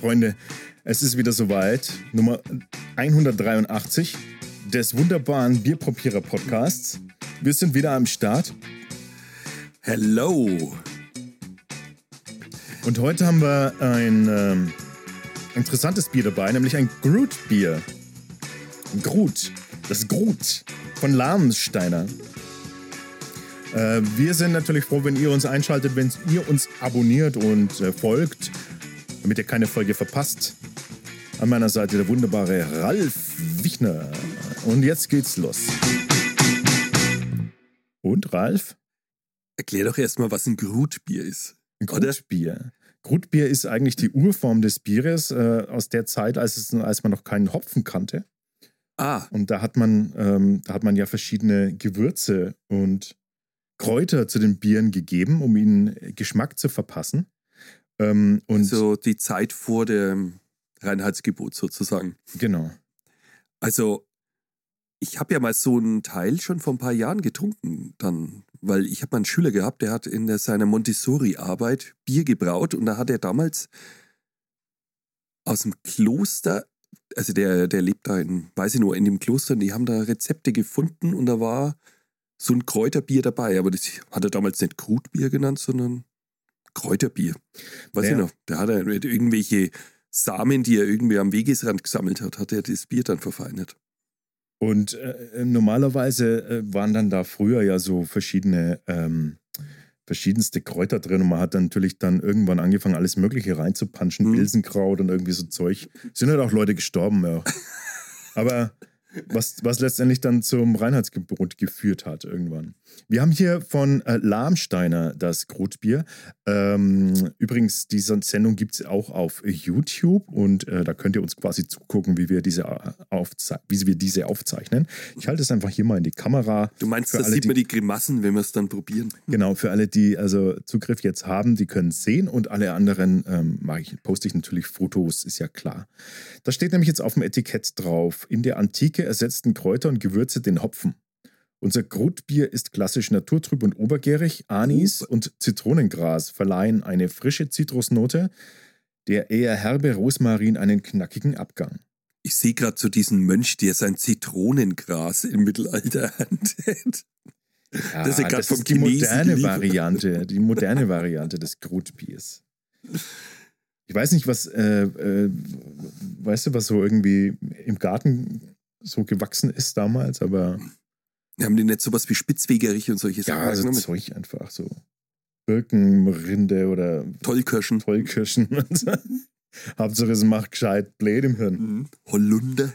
Freunde, es ist wieder soweit. Nummer 183 des wunderbaren Bierprobierer Podcasts. Wir sind wieder am Start. Hello. Und heute haben wir ein ähm, interessantes Bier dabei, nämlich ein Groot-Bier. Groot. Das Groot von Lahmensteiner. Äh, wir sind natürlich froh, wenn ihr uns einschaltet, wenn ihr uns abonniert und äh, folgt, damit ihr keine Folge verpasst. An meiner Seite der wunderbare Ralf Wichner. Und jetzt geht's los. Und Ralf? Erklär doch erstmal, was ein Grutbier ist. Ein Grutbier. Grutbier ist eigentlich die Urform des Bieres äh, aus der Zeit, als, es, als man noch keinen Hopfen kannte. Ah. Und da hat man, ähm, da hat man ja verschiedene Gewürze und Kräuter zu den Bieren gegeben, um ihnen Geschmack zu verpassen. Ähm, und so die Zeit vor dem Reinheitsgebot sozusagen. Genau. Also ich habe ja mal so einen Teil schon vor ein paar Jahren getrunken, dann, weil ich habe mal einen Schüler gehabt, der hat in der, seiner Montessori-Arbeit Bier gebraut und da hat er damals aus dem Kloster, also der, der lebt da in, weiß ich nur, in dem Kloster, und die haben da Rezepte gefunden und da war so ein Kräuterbier dabei, aber das hat er damals nicht Krutbier genannt, sondern Kräuterbier. Weiß ja. ich noch. Da hat er irgendwelche Samen, die er irgendwie am Wegesrand gesammelt hat, hat er das Bier dann verfeinert. Und äh, normalerweise äh, waren dann da früher ja so verschiedene, ähm, verschiedenste Kräuter drin und man hat dann natürlich dann irgendwann angefangen, alles Mögliche reinzupanschen, hm. Pilsenkraut und irgendwie so Zeug. Sind halt auch Leute gestorben, ja. Aber was, was letztendlich dann zum Reinheitsgebot geführt hat irgendwann. Wir haben hier von äh, Lahmsteiner das Grotbier. Ähm, übrigens, diese Sendung gibt es auch auf YouTube und äh, da könnt ihr uns quasi zugucken, wie wir diese, äh, wie wir diese aufzeichnen. Ich halte es einfach hier mal in die Kamera. Du meinst, da sieht man die Grimassen, wenn wir es dann probieren? Genau, für alle, die also Zugriff jetzt haben, die können es sehen und alle anderen ähm, ich, poste ich natürlich Fotos, ist ja klar. Da steht nämlich jetzt auf dem Etikett drauf, in der Antike ersetzten Kräuter und Gewürze den Hopfen. Unser Grutbier ist klassisch naturtrüb und obergärig. Anis und Zitronengras verleihen eine frische Zitrusnote, der eher herbe Rosmarin einen knackigen Abgang. Ich sehe gerade so diesen Mönch, der sein Zitronengras im Mittelalter handelt. Ja, das ist, das ist die moderne Variante, die moderne Variante des Grutbiers. Ich weiß nicht, was, äh, äh, weißt du, was so irgendwie im Garten so gewachsen ist damals, aber haben die nicht sowas wie Spitzwegerich und solche Sachen? Ja, also genommen? Zeug einfach so. Birkenrinde oder Tollkirschen. Tollkirschen. Hauptsache es macht gescheit Bläht im Hirn. Mhm. Hollunder.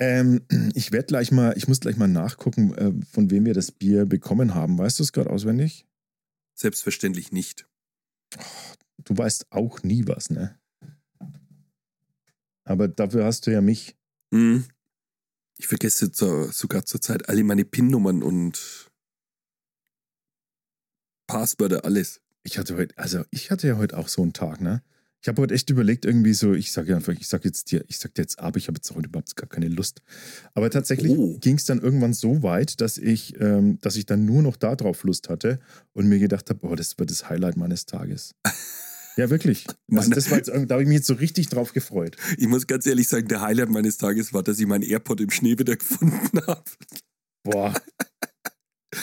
Ähm, ich werde gleich mal, ich muss gleich mal nachgucken, äh, von wem wir das Bier bekommen haben. Weißt du es gerade auswendig? Selbstverständlich nicht. Oh, du weißt auch nie was, ne? Aber dafür hast du ja mich. Mhm. Ich vergesse zur, sogar zurzeit alle meine PIN-Nummern und Passwörter, alles. Ich hatte heute, also ich hatte ja heute auch so einen Tag, ne? Ich habe heute echt überlegt, irgendwie so, ich sage einfach, ich sage jetzt dir, ich sage dir jetzt ab, ich habe jetzt heute überhaupt gar keine Lust. Aber tatsächlich oh. ging es dann irgendwann so weit, dass ich, ähm, dass ich dann nur noch darauf Lust hatte und mir gedacht habe, oh, das wird das Highlight meines Tages. Ja, wirklich. Also das war jetzt, da habe ich mich jetzt so richtig drauf gefreut. Ich muss ganz ehrlich sagen, der Highlight meines Tages war, dass ich meinen AirPod im Schnee wieder gefunden habe. Boah.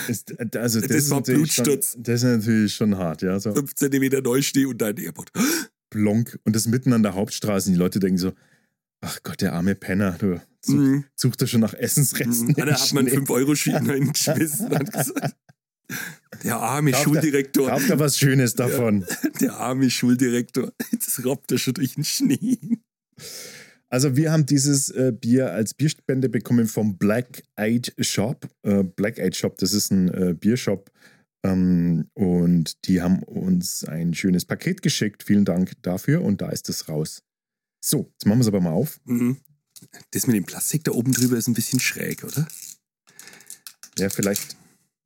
Ist, also das, das ist war Blutsturz. Schon, das ist natürlich schon hart, ja. So. Fünf Zentimeter Neuschnee und dein AirPod. Blonk. Und das mitten an der Hauptstraße. Und die Leute denken so, ach Gott, der arme Penner, du such, mm. sucht er schon nach Essensresten. Mm. Da hat man 5-Euro-Schienen reingeschmissen und hat gesagt, der arme kauft Schuldirektor. Kauft er was Schönes davon. Der, der arme Schuldirektor. Jetzt robbt er schon durch den Schnee. Also wir haben dieses äh, Bier als Bierspende bekommen vom Black Eyed Shop. Äh, Black Eyed Shop, das ist ein äh, Biershop. Ähm, und die haben uns ein schönes Paket geschickt. Vielen Dank dafür. Und da ist es raus. So, jetzt machen wir es aber mal auf. Mhm. Das mit dem Plastik da oben drüber ist ein bisschen schräg, oder? Ja, vielleicht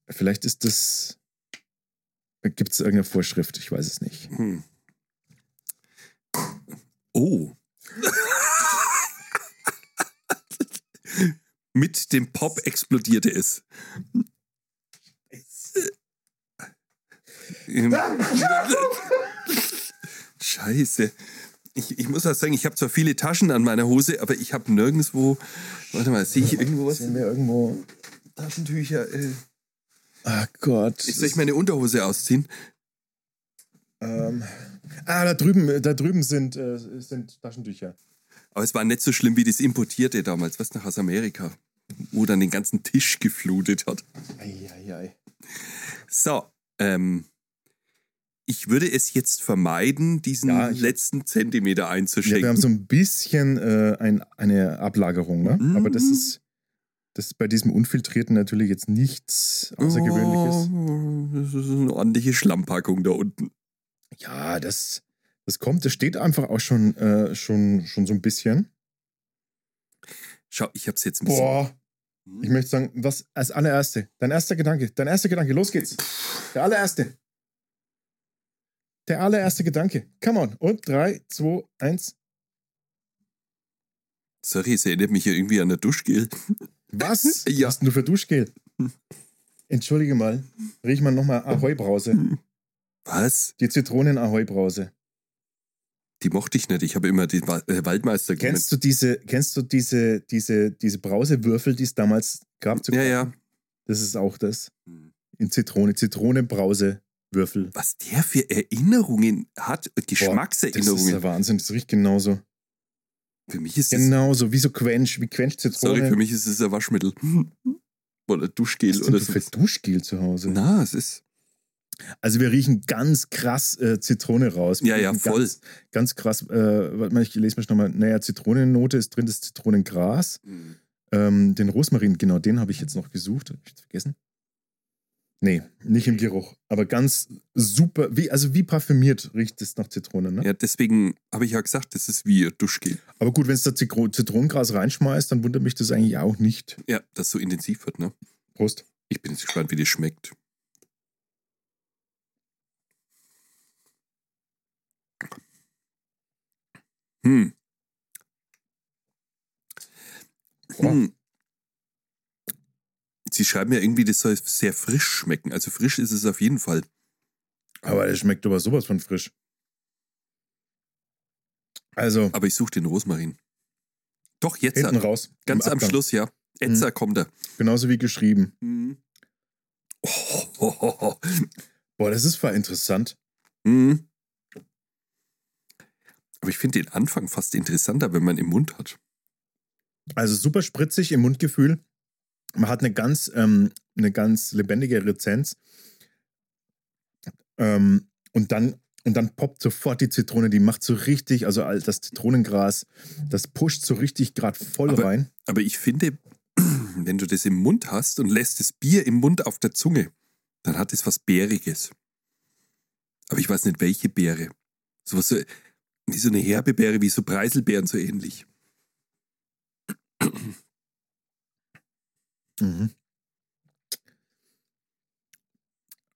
Vielleicht ist das. Gibt es irgendeine Vorschrift? Ich weiß es nicht. Hm. Oh. Mit dem Pop explodierte es. Scheiße. Ich, ich muss auch sagen, ich habe zwar viele Taschen an meiner Hose, aber ich habe nirgendwo. Warte mal, sehe ich irgendwo was? Sehen wir irgendwo. Taschentücher. Äh. Ach Gott. Jetzt soll ich meine Unterhose ausziehen? Ähm, ah, da drüben, da drüben sind, äh, sind Taschentücher. Aber es war nicht so schlimm wie das Importierte damals, was nach aus Amerika, wo dann den ganzen Tisch geflutet hat. Eieiei. So, ähm, ich würde es jetzt vermeiden, diesen Ja, ich- letzten Zentimeter Ja, einzuschenken. wir haben so ein bisschen äh, ein, eine Ablagerung, ne? Mhm. Aber das ist, das ist bei diesem Unfiltrierten natürlich jetzt nichts Außergewöhnliches. Oh, das ist eine ordentliche Schlammpackung da unten. Ja, das, das kommt, das steht einfach auch schon, äh, schon, schon so ein bisschen. Schau, ich habe es jetzt ein bisschen. Boah, ich möchte sagen, was als allererste, dein erster Gedanke, dein erster Gedanke, los geht's. Der allererste. Der allererste Gedanke. Come on. Und drei, zwei, eins. Sorry, es erinnert mich ja irgendwie an der Duschgel. Was? Ja. Was denn du für Duschgel? Entschuldige mal. Riech mal nochmal Ahoi-Brause. Was? Die Zitronen-Ahoi-Brause. Die mochte ich nicht. Ich habe immer den äh, Waldmeister genommen. Kennst du diese, kennst du diese, diese, diese Brausewürfel, die es damals gab? zu Ja, ja. Das ist auch das. In Zitrone, Zitronenbrausewürfel. Was der für Erinnerungen hat, Das ist Geschmackserinnerungen. der Wahnsinn, das riecht genauso. Für mich ist das. Genauso, wie so Quench, wie Quench Sorry, für mich ist es ein Waschmittel. Oder Duschgel Was oder du für so. Duschgel zu Hause? Na, es ist. Also wir riechen ganz krass äh, Zitrone raus. Wir Ja, ja, voll. Ganz, ganz krass, äh, warte mal, ich lese mich nochmal. Naja, Zitronennote ist drin, das Zitronengras. Ähm, den Rosmarin, genau, den habe ich jetzt noch gesucht. Hab ich jetzt vergessen? Nee, nicht im Geruch. Aber ganz super, wie, also wie parfümiert riecht es nach Zitrone, ne? Ja, deswegen habe ich ja gesagt, das ist wie Duschgel. Aber gut, wenn es da Zitro- Zitronengras reinschmeißt, dann wundert mich das eigentlich auch nicht. Ja, das so intensiv wird, ne? Prost. Ich bin jetzt gespannt, wie das schmeckt. Hm. Boah. Hm. Sie schreiben ja irgendwie, das soll sehr frisch schmecken. Also frisch ist es auf jeden Fall. Aber der schmeckt aber sowas von frisch. Also, Aber ich suche den Rosmarin. Doch, jetzt. hinten raus. Ganz am. Schluss, ja. Etzer kommt er. Genauso wie geschrieben. Mhm. Oh, ho, ho. Boah, das ist voll interessant. Mhm. Aber ich finde den Anfang fast interessanter, wenn man im Mund hat. Also super spritzig im Mundgefühl. Man hat eine ganz, ähm, eine ganz lebendige Rezenz. Ähm, und dann und dann poppt sofort die Zitrone, die macht so richtig, also das Zitronengras, das pusht so richtig gerade voll Aber- rein. Aber ich finde, wenn du das im Mund hast und lässt das Bier im Mund auf der Zunge, dann hat es was Bäriges. Aber ich weiß nicht, welche Beere. So was so, wie so eine herbe Beere, wie so Preiselbeeren, so ähnlich. Mhm.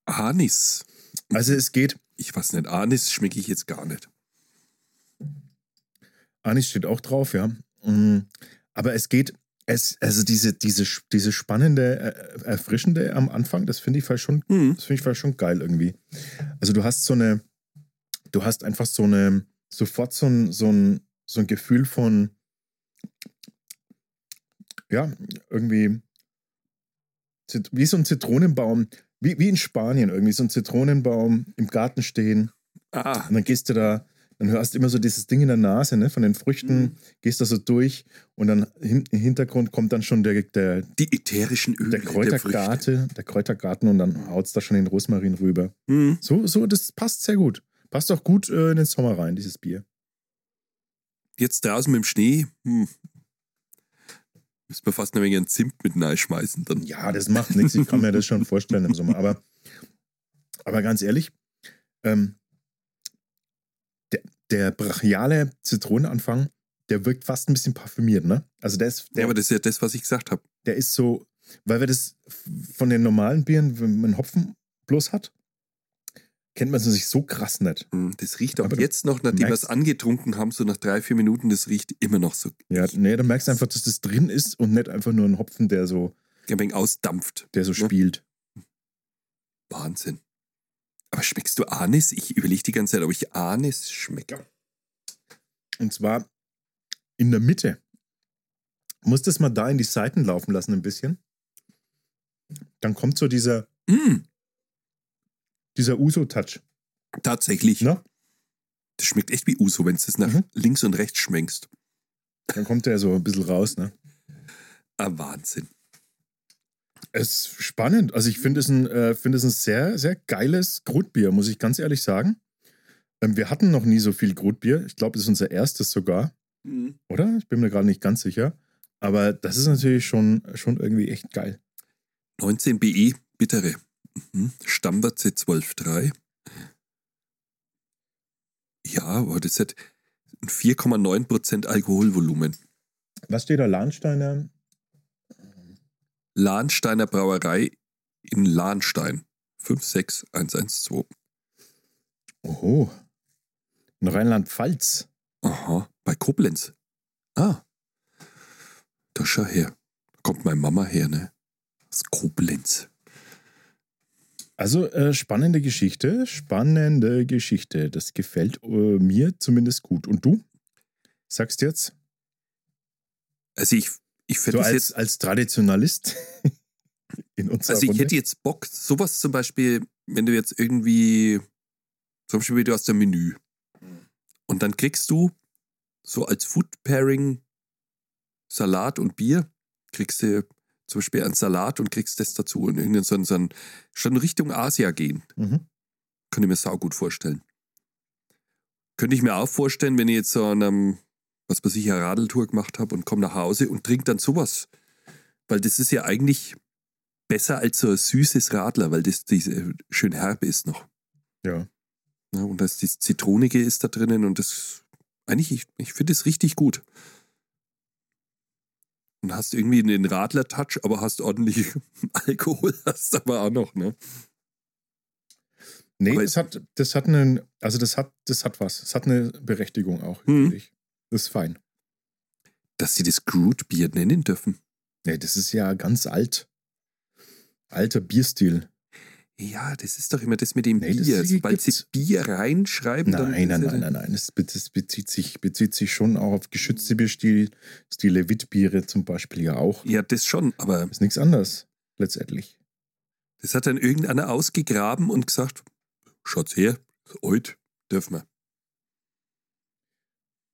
Anis. Also es geht, Ich weiß nicht, Anis schmecke ich jetzt gar nicht. Anis steht auch drauf, ja. Mhm. Aber es geht, es, also diese, diese, diese spannende, äh, erfrischende am Anfang, das finde ich voll schon Hm. Das finde ich schon geil irgendwie. Also du hast so eine, du hast einfach so eine, sofort so ein, so ein, so ein Gefühl von, ja, irgendwie, wie so ein Zitronenbaum, wie, wie in Spanien irgendwie, so ein Zitronenbaum im Garten stehen Ah, und dann gehst du da, dann hörst du immer so dieses Ding in der Nase, ne, von den Früchten, Mhm. gehst da so durch und dann im Hintergrund kommt dann schon der, der, die ätherischen Öle der. Kräutergarten, der Kräutergarten und dann haut es da schon den Rosmarin rüber. Hm. So, so, das passt sehr gut. Passt auch gut äh, in den Sommer rein, dieses Bier. Jetzt draußen mit dem Schnee, hm. Müssen wir fast eine Menge Zimt mit schmeißen dann. Ja, das macht nichts. Ich kann mir das schon vorstellen im Sommer. Aber, aber ganz ehrlich, ähm, der, der brachiale Zitronenanfang, der wirkt fast ein bisschen parfümiert, ne? Also der ist, der, Ja, aber das ist ja das, was ich gesagt habe. der ist so, weil wir das von den normalen Bieren, wenn man Hopfen bloß hat, kennt man es sich so krass nicht. Hm, Das riecht auch Aber du jetzt noch, nachdem wir es angetrunken haben, so nach drei, vier Minuten, das riecht immer noch so Ja, nee, du merkst einfach, dass das drin ist und nicht einfach nur ein Hopfen, der so, ein wenig ausdampft. der so Ja. spielt. Wahnsinn. Aber schmeckst du Anis? Ich überlege die ganze Zeit, ob ich Anis schmecke. Und zwar in der Mitte. Muss das mal da in die Seiten laufen lassen, ein bisschen. Dann kommt so dieser, Mm, dieser Uso-Touch. tatsächlich. Ne? Das schmeckt echt wie Uso, wenn du es nach Mhm. links und rechts schmeckst. Dann kommt der so ein bisschen raus. Ne? Ah, Wahnsinn. Es ist spannend. Also ich finde es ein, äh, finde es ein sehr, sehr geiles Grutbier, muss ich ganz ehrlich sagen. Ähm, wir hatten noch nie so viel Grutbier. Ich glaube, das ist unser erstes sogar. Mhm. Oder? Ich bin mir gerade nicht ganz sicher. Aber das ist natürlich schon, schon irgendwie echt geil. 19 BE, bittere. Mhm. Stammwert C12,3. Ja, aber das hat ein 4,9% Alkoholvolumen. Was steht da? Lahnsteiner? Lahnsteiner Brauerei in Lahnstein. 56112. Oho. In Rheinland-Pfalz. Aha, bei Koblenz. Ah, da schau her. Da kommt meine Mama her, ne? Aus Koblenz. Also äh, spannende Geschichte, spannende Geschichte. Das gefällt äh, mir zumindest gut. Und du? Sagst jetzt? Also ich, ich So fände es als, jetzt, als Traditionalist in unserer also ich Runde? hätte jetzt Bock, sowas zum Beispiel, wenn du jetzt irgendwie, zum Beispiel du hast ein Menü und dann kriegst du so als Food Pairing Salat und Bier, kriegst du zum Beispiel einen Salat und kriegst das dazu und irgendein so, so schon Richtung Asia gehen. Mhm. Könnte ich mir saugut vorstellen. Könnte ich mir auch vorstellen, wenn ich jetzt so an einem, was weiß ich, eine Radeltour gemacht habe und komme nach Hause und trinke dann sowas. Weil das ist ja eigentlich besser als so ein süßes Radler, weil das diese, schön herb ist noch. Ja. Ja, und das das Zitronige ist da drinnen und das, eigentlich, ich, ich finde es richtig gut. Und hast irgendwie den Radler-Touch, aber hast ordentlich Alkohol, hast aber auch noch, ne? Nee, Aber- das hat, das hat einen, also das hat, das hat was. Es hat eine Berechtigung auch, Mhm. finde ich. Das ist fein. Dass sie das Groot-Bier nennen dürfen. Nee, das ist ja ganz alt. Alter Bierstil. Ja, das ist doch immer das mit dem Nee, Bier. Sobald sie Bier reinschreiben, dann Nein, ist nein, ja nein, nein, nein. Es bezieht sich, bezieht sich schon auch auf geschützte Bierstile, Stile, Witbiere zum Beispiel ja auch. Ja, das schon, aber Ist nichts anderes, letztendlich. das hat dann irgendeiner ausgegraben und gesagt, schaut's her, alt, dürfen wir.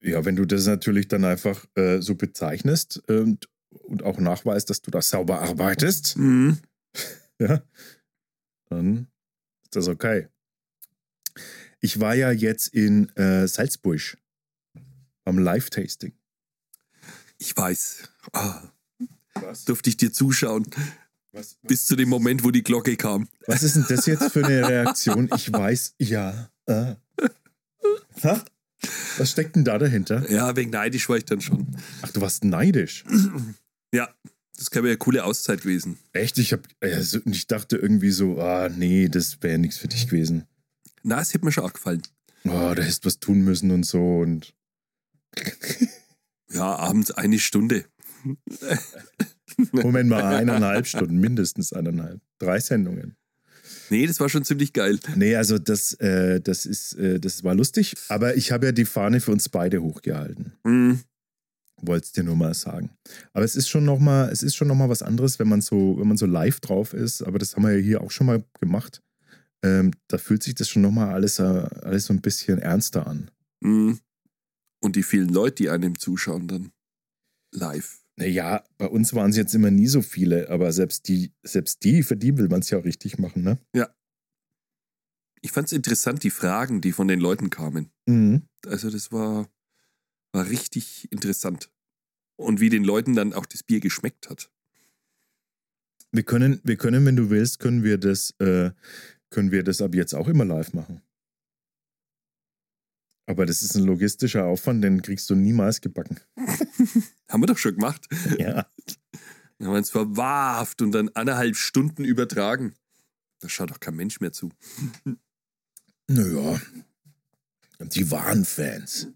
Ja, wenn du das natürlich dann einfach äh, so bezeichnest und, und auch nachweist, dass du da sauber arbeitest, Mhm. ja, dann ist das okay. Ich war ja jetzt in äh, Salzburg beim Live-Tasting. Ich weiß. Ah, Was? durfte ich dir zuschauen, Was, bis zu dem Moment, wo die Glocke kam. was ist denn das jetzt für eine Reaktion? Ich weiß, ja. Äh. Ha? Was steckt denn da dahinter? Ja, wegen neidisch war ich dann schon. Ach, du warst neidisch. Ja, das wäre ja eine coole Auszeit gewesen. Echt? Ich, hab, also, ich dachte irgendwie so, ah, nee, das wäre nichts für dich gewesen. Na, es hätte mir schon auch gefallen. Oh, da hättest was tun müssen und so. Und Ja, abends eine Stunde. Moment mal, eineinhalb Stunden, mindestens eineinhalb. Drei Sendungen. Nee, das war schon ziemlich geil. Nee, also das, äh, das ist, äh, das war lustig, aber ich habe ja die Fahne für uns beide hochgehalten. Mhm. Wollte es dir nur mal sagen. Aber es ist schon noch mal, es ist schon noch mal was anderes, wenn man so, wenn man so live drauf ist. Aber das haben wir ja hier auch schon mal gemacht. Ähm, da fühlt sich das schon noch mal alles, äh, alles so ein bisschen ernster an. Mhm. Und die vielen Leute, die einem zuschauen dann live. Naja, bei uns waren es jetzt immer nie so viele, aber selbst die, selbst die, für die will man es ja auch richtig machen, ne? Ich fand es interessant, die Fragen, die von den Leuten kamen. Mhm. Also das war, war richtig interessant. Und wie den Leuten dann auch das Bier geschmeckt hat. Wir können, wir können, wenn du willst, können wir das, äh, können wir das ab jetzt auch immer live machen. Aber das ist ein logistischer Aufwand, den kriegst du niemals gebacken. Haben wir doch schon gemacht. Ja. Dann haben wir uns verwahrhaft und dann anderthalb Stunden übertragen. Da schaut doch kein Mensch mehr zu. Naja. Die wahren Fans.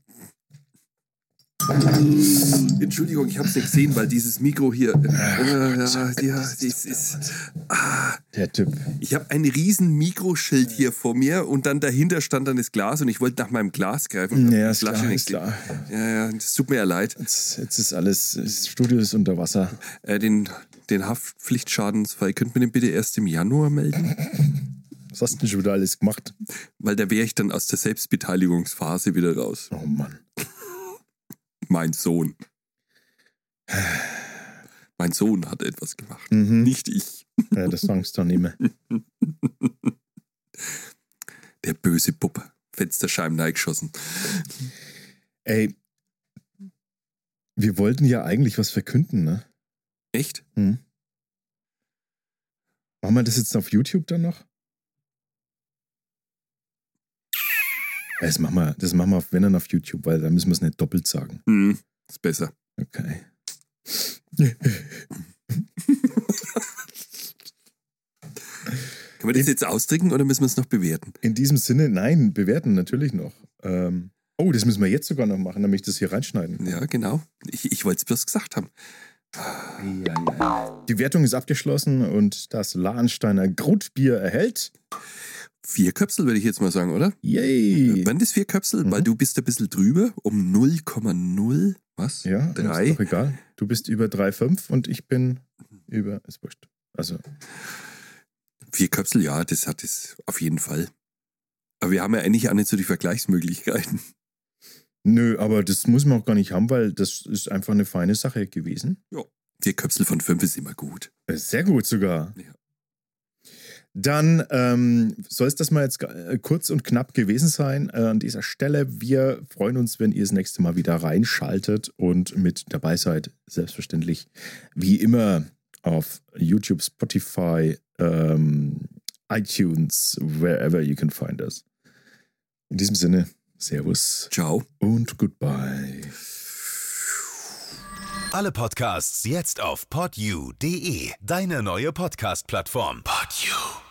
Entschuldigung, ich habe es nicht gesehen, weil dieses Mikro hier. Äh, ja, ja, das ist. Ah, Der Typ. ich habe ein riesen Mikroschild hier vor mir und dann dahinter stand dann das Glas und ich wollte nach meinem Glas greifen. Ja, ist Flasche klar, nicht ist klar. Ja, ja, das tut mir ja leid. Jetzt, jetzt ist alles, das Studio ist unter Wasser. Äh, den, den Haftpflichtschadensfall könnt ihr mir den bitte erst im Januar melden? Was hast du denn schon wieder alles gemacht? Weil da wäre ich dann aus der Selbstbeteiligungsphase wieder raus. Oh Mann. Mein Sohn. Mein Sohn hat etwas gemacht, Mhm. nicht ich. Ja, das sagst du nicht mehr. Der böse Bub. Fensterscheiben reingeschossen. Ey, wir wollten ja eigentlich was verkünden, ne? Echt? Hm. Machen wir das jetzt auf YouTube dann noch? Das machen wir, das machen wir auf, wenn dann auf YouTube, weil da müssen wir es nicht doppelt sagen. Hm, ist besser. Okay. Können wir das jetzt ausdrücken oder müssen wir es noch bewerten? In diesem Sinne, nein, bewerten natürlich noch. Ähm, oh, das müssen wir jetzt sogar noch machen, damit ich das hier reinschneiden. Ja, genau. Ich, ich wollte es bloß gesagt haben. Die Wertung ist abgeschlossen und das Lahnsteiner Grutbier erhält. Vier Köpsel würde ich jetzt mal sagen, oder? Yay! Wann das vier Köpsel? Mhm. Weil du bist ein bisschen drüber, um 0,0. Was? Ja, Drei? ist doch egal. Du bist über 3,5 und ich bin über, ist wurscht. Also, Vier Köpsel, ja, das hat es auf jeden Fall. Aber wir haben ja eigentlich auch nicht so die Vergleichsmöglichkeiten. nö, aber das muss man auch gar nicht haben, weil das ist einfach eine feine Sache gewesen. Vier Köpsel von fünf ist immer gut. Äh, Sehr gut sogar. Ja. Dann ähm, soll es das mal jetzt äh, kurz und knapp gewesen sein äh, an dieser Stelle. Wir freuen uns, wenn ihr das nächste Mal wieder reinschaltet und mit dabei seid. Selbstverständlich wie immer auf YouTube, Spotify, ähm, iTunes, wherever you can find us. In diesem Sinne, Servus Ciao. und Goodbye. Alle Podcasts jetzt auf podyou.de, deine neue Podcast-Plattform. Podyou.